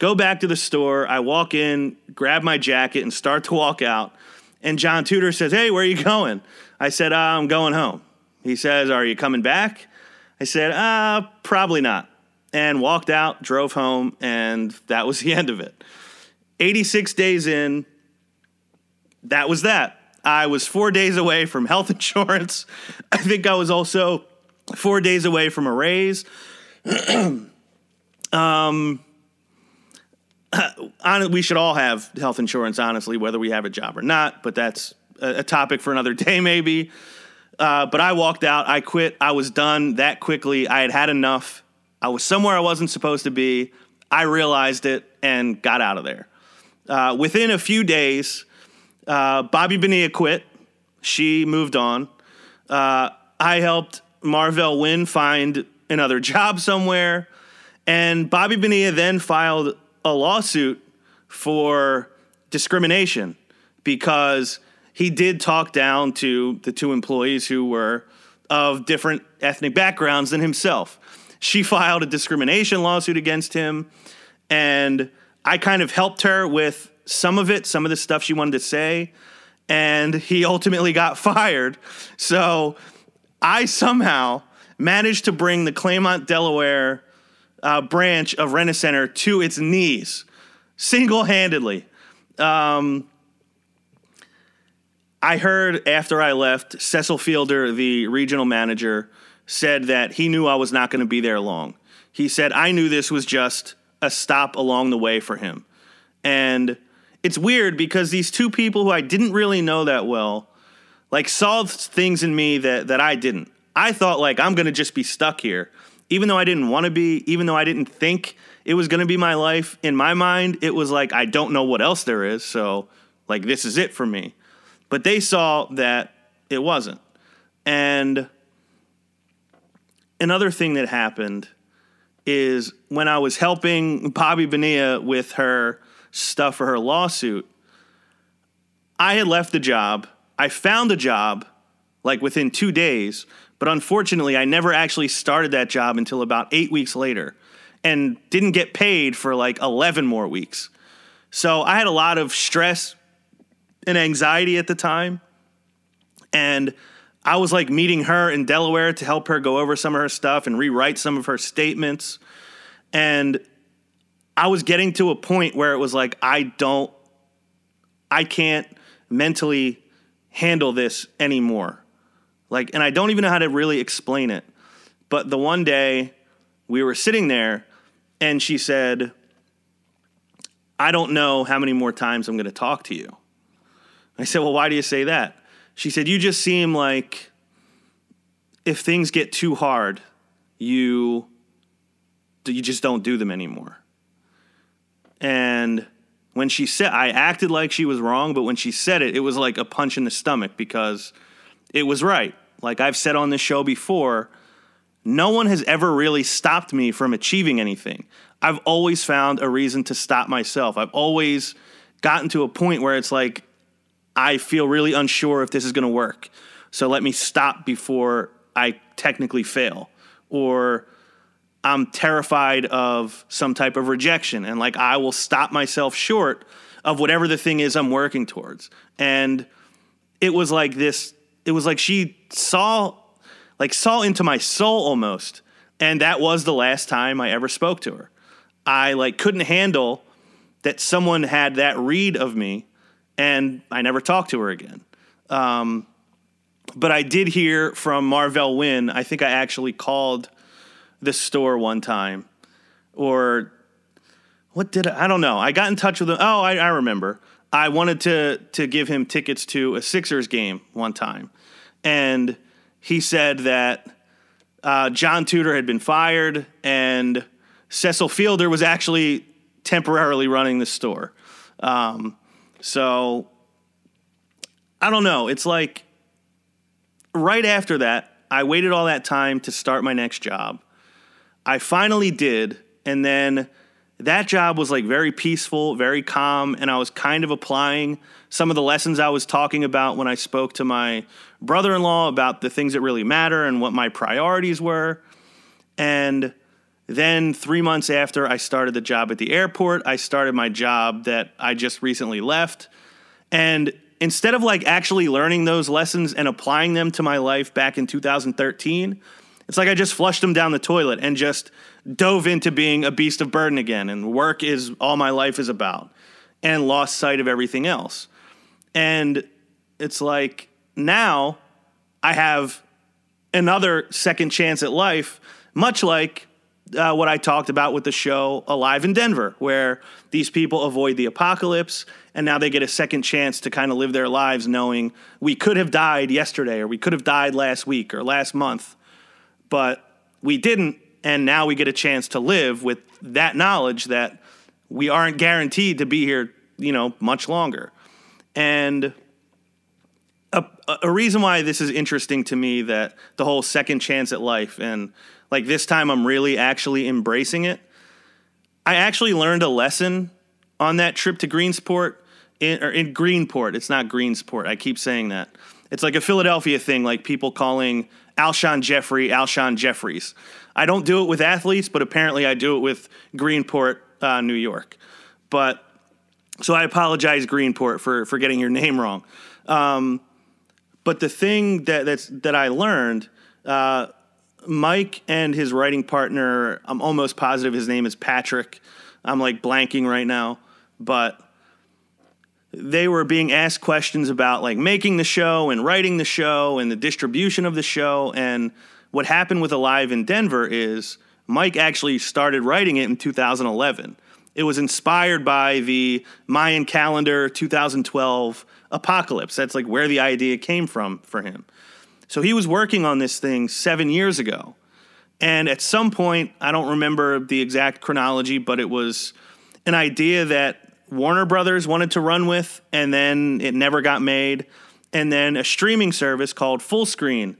[SPEAKER 1] Go back to the store. I walk in, grab my jacket, and start to walk out. And John Tudor says, Hey, where are you going? I said, uh, I'm going home. He says, Are you coming back? I said, Uh, probably not. And walked out, drove home, and that was [laughs] the end of it. 86 days in, that was that. I was four days away from health [laughs] insurance. I think I was also four days away from a raise. [clears throat] um, [coughs] we should all have health insurance, honestly, whether we have a job or not. But that's a, topic for another [laughs] day, maybe. Uh, but I walked out. I quit. I was done that quickly. I had had enough. I was somewhere I wasn't supposed to be. I realized it and got out of there. Uh, within a few days, uh, Bobby Bonilla quit. She moved on. Uh, I helped Marvell Wynne find another [laughs] job somewhere. And Bobby Bonilla then filed a lawsuit for discrimination because he did talk down to the two employees who were of different ethnic backgrounds than himself. She filed a discrimination lawsuit against him, and I kind of helped her with some of it, some of the stuff she wanted to say, and he ultimately got [laughs] fired. So I somehow managed to bring the Claymont, Delaware uh, branch of Rent-A-Center to its knees single handedly. Um, I heard after I left, Cecil Fielder, the regional manager, said that he knew I was not going to be there long. He said, I knew this was just a stop along the way for him. And it's weird because these two people who I didn't really know that well, like saw things in me that, that I didn't. I thought like I'm gonna just be stuck here. Even though I didn't want to be, even though I didn't think it was gonna be my life, in my mind, it was like I don't know what else there is, so like this is it for me. But they saw that it wasn't. And another thing that happened is when I was helping Bobby Bonilla with her stuff for her lawsuit, I had left the job. I found a job like within two days, but unfortunately, I never actually started that job until about eight weeks later and didn't get paid for like 11 more weeks. So I had a lot of stress and anxiety at the time. And I was like meeting her in Delaware to help her go over some of her stuff and rewrite some of her statements. And I was getting to a point where it was like, I don't, I can't mentally handle this anymore. Like, and I don't even know how to really explain it. But the one day we were sitting there and she said, I don't know how many more times I'm going to talk to you. I said, Well, why do you say that? She said, You just seem like if things get too hard, you you just don't do them anymore. And when she said I acted like she was wrong, but when she said it, it was like a punch in the stomach because it was right. Like I've said on this show before, no one has ever really stopped me from achieving anything. I've always found a reason to stop myself. I've always gotten to a point where it's like I feel really unsure if this is going to work. So let me stop before I technically fail. Or I'm terrified of some type of rejection and like I will stop myself short of whatever the thing is I'm working towards. And it was like this it was like she saw like saw into my soul almost. And that was the last time I ever spoke to her. I like couldn't handle that someone had that read of me and I never talked to her again. Um, but I did hear from Marvell Wynne. I think I actually called the store one time, or what did I, I don't know. I got in touch with him. Oh, I, I remember. I wanted to to give him tickets to a Sixers game one time, and he said that uh, John Tudor had been fired and Cecil Fielder was actually temporarily running the store. Um, so I don't know. It's like right after that, I waited all that time to start my next job. I finally did, and then that job was like very peaceful, very calm, and I was kind of applying some of the lessons I was talking about when I spoke to my brother in law about the things that really matter and what my priorities were. And then, three months after I started the job at the airport, I started my job that I just recently left. And instead of like actually learning those lessons and applying them to my life back in 2013, it's like I just flushed them down the toilet and just dove into being a beast of burden again. And work is all my life is about, and lost sight of everything else. And it's like now I have another second chance at life, much like uh, what I talked about with the show Alive in Denver, where these people avoid the apocalypse and now they get a second chance to kind of live their lives knowing we could have died yesterday or we could have died last week or last month, but we didn't. And now we get a chance to live with that knowledge that we aren't guaranteed to be here, you know, much longer. And a, a reason why this is interesting to me that the whole second chance at life and like this time I'm really actually embracing it. I actually learned a lesson on that trip to Greensport in, or in Greenport. It's not Greensport. I keep saying that. It's like a Philadelphia thing, like people calling Alshon Jeffery Alshon Jeffries. I don't do it with athletes, but apparently I do it with Greenport, uh, New York. But so I apologize, Greenport, for for getting your name wrong. Um, but the thing that that's that I learned, uh, Mike and his writing partner, I'm almost positive his name is Patrick. I'm like blanking right now, but they were being asked questions about like making the show and writing the show and the distribution of the show. And what happened with Alive in Denver is Mike actually started writing it in 2011. It was inspired by the Mayan calendar 2012 apocalypse. That's like where the idea came from for him. So he was working on this thing seven years ago. And at some point, I don't remember the exact chronology, but it was an idea that Warner Brothers wanted to run with, and then it never got made. And then a streaming service called Fullscreen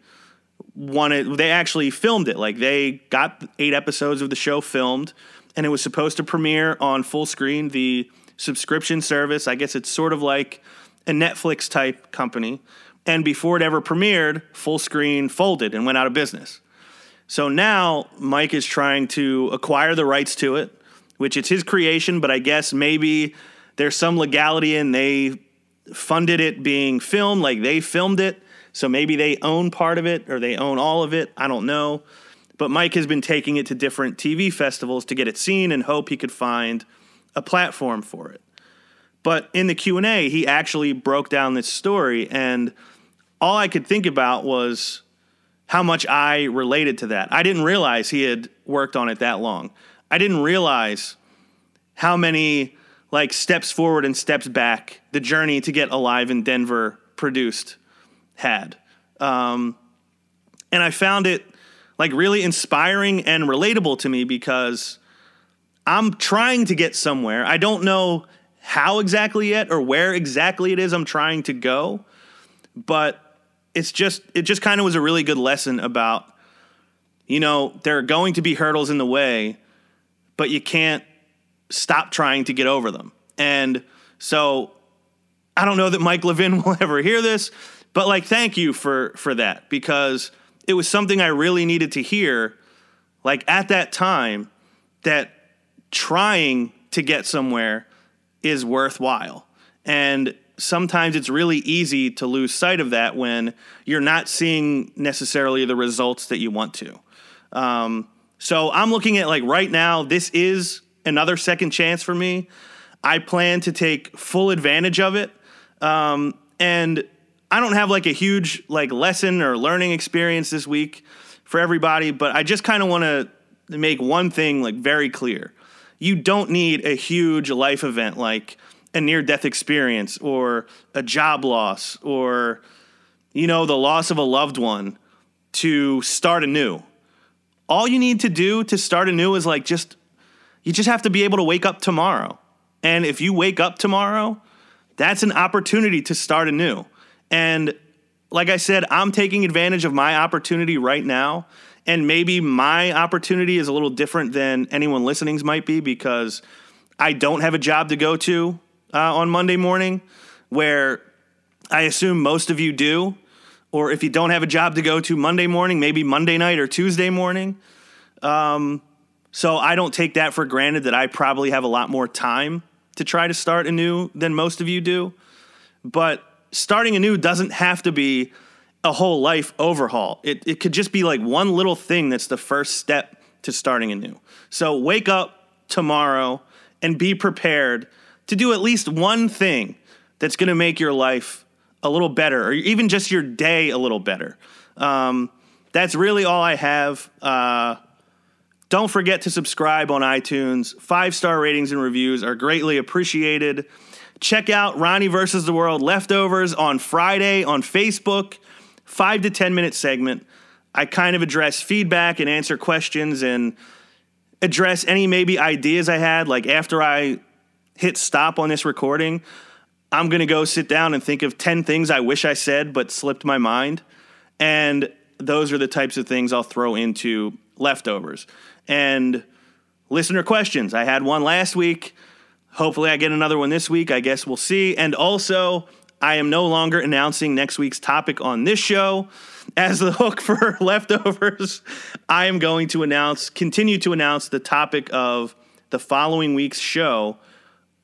[SPEAKER 1] wanted, they actually filmed it. Like they got eight episodes of the show filmed, and it was supposed to premiere on Fullscreen, the subscription service. I guess it's sort of like a Netflix type company. And before it ever premiered, Fullscreen folded and went out of business. So now Mike is trying to acquire the rights to it which it's his creation, but I guess maybe there's some legality in they funded it being filmed, like they filmed it. So maybe they own part of it or they own all of it. I don't know. But Mike has been taking it to different TV festivals to get it seen and hope he could find a platform for it. But in the Q&A, he actually broke down this story and all I could think about was how much I related to that. I didn't realize he had worked on it that long. I didn't realize how many like steps forward and steps back the journey to get Alive in Denver produced had. Um, and I found it like really inspiring and relatable to me because I'm trying to get somewhere. I don't know how exactly yet or where exactly it is I'm trying to go, but it's just it just kind of was a really good lesson about you know, there are going to be hurdles in the way but you can't stop trying to get over them. And so I don't know that Mike Levin [laughs] will ever hear this, but like thank you for for that because it was something I really needed to hear like at that time that trying to get somewhere is worthwhile. And sometimes it's really easy to lose sight of that when you're not seeing necessarily the results that you want to. Um, so I'm looking at like right now, this is another second chance for me. I plan to take full advantage of it. Um, and I don't have like a huge like lesson or learning experience this week for everybody, but I just kind of want to make one thing like very clear. You don't need a huge life event like a near death experience or a job loss or you know the loss of a loved one to start anew all you need to do to start anew is like just you just have to be able to wake up tomorrow. And if you wake up tomorrow, that's an opportunity to start anew. And like I said, I'm taking advantage of my opportunity right now. And maybe my opportunity is a little different than anyone listening's might be because I don't have a job to go to uh, on Monday morning, where I assume most of you do or if you don't have a job to go to Monday morning, maybe Monday night or Tuesday morning. Um, so I don't take that for granted that I probably have a lot more time to try to start anew than most of you do. But starting anew doesn't have to be a whole life overhaul. It, it could just be like one little thing that's the first step to starting anew. So wake up tomorrow and be prepared to do at least one thing that's going to make your life a little better, or even just your day a little better. Um, that's really all I have. Uh, Don't forget to subscribe on iTunes. Five star ratings and reviews are greatly appreciated. Check out Ronnie versus the World Leftovers on Friday on Facebook. Five to 10 minute segment. I kind of address feedback and answer questions and address any maybe ideas I had. Like after I hit stop on this recording, I'm going to go sit down and think of 10 things I wish I said but slipped my mind. And those are the types of things I'll throw into leftovers. And listener questions. I had one last week. Hopefully, I get another one this week. I guess we'll see. And also, I am no longer announcing next week's topic on this show as the hook [laughs] for leftovers. I am going to announce, continue to announce the topic of the following week's show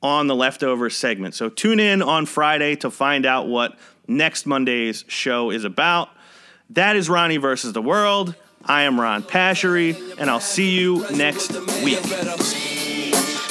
[SPEAKER 1] on the leftover segment. So tune in on Friday to find out what next Monday's show is about. That is Ronnie versus the World. I am Ron Pashery, and I'll see you next week.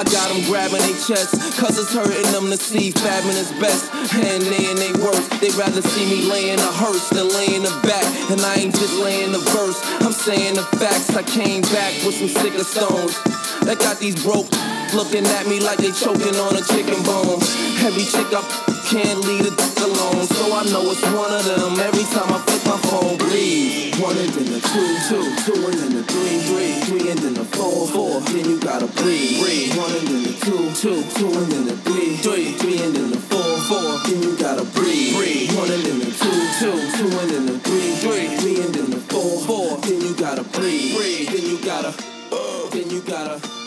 [SPEAKER 2] I got them grabbing their chests, cause it's hurting them to see fabbing is best. And they and they worth, they rather see me laying a hearse than laying a back. And I ain't just laying a verse, I'm saying the facts. I came back with some sicker stones that got these broke looking at me like they choking on a chicken bone. Every chick up can't leave it alone. So I know it's one of them. Every time I flip my phone, bleed. One and then the two, two, two and then a three, three, three and then the four, four. Then you gotta bleed. bleed. One and then the two, two, two and then a three, three, three and then a four, four. Then you gotta breathe. breathe. One and then a two, two, two and then a three, three, three and then the four, four. Then you gotta breathe. breathe. Then you gotta, uh, then you gotta.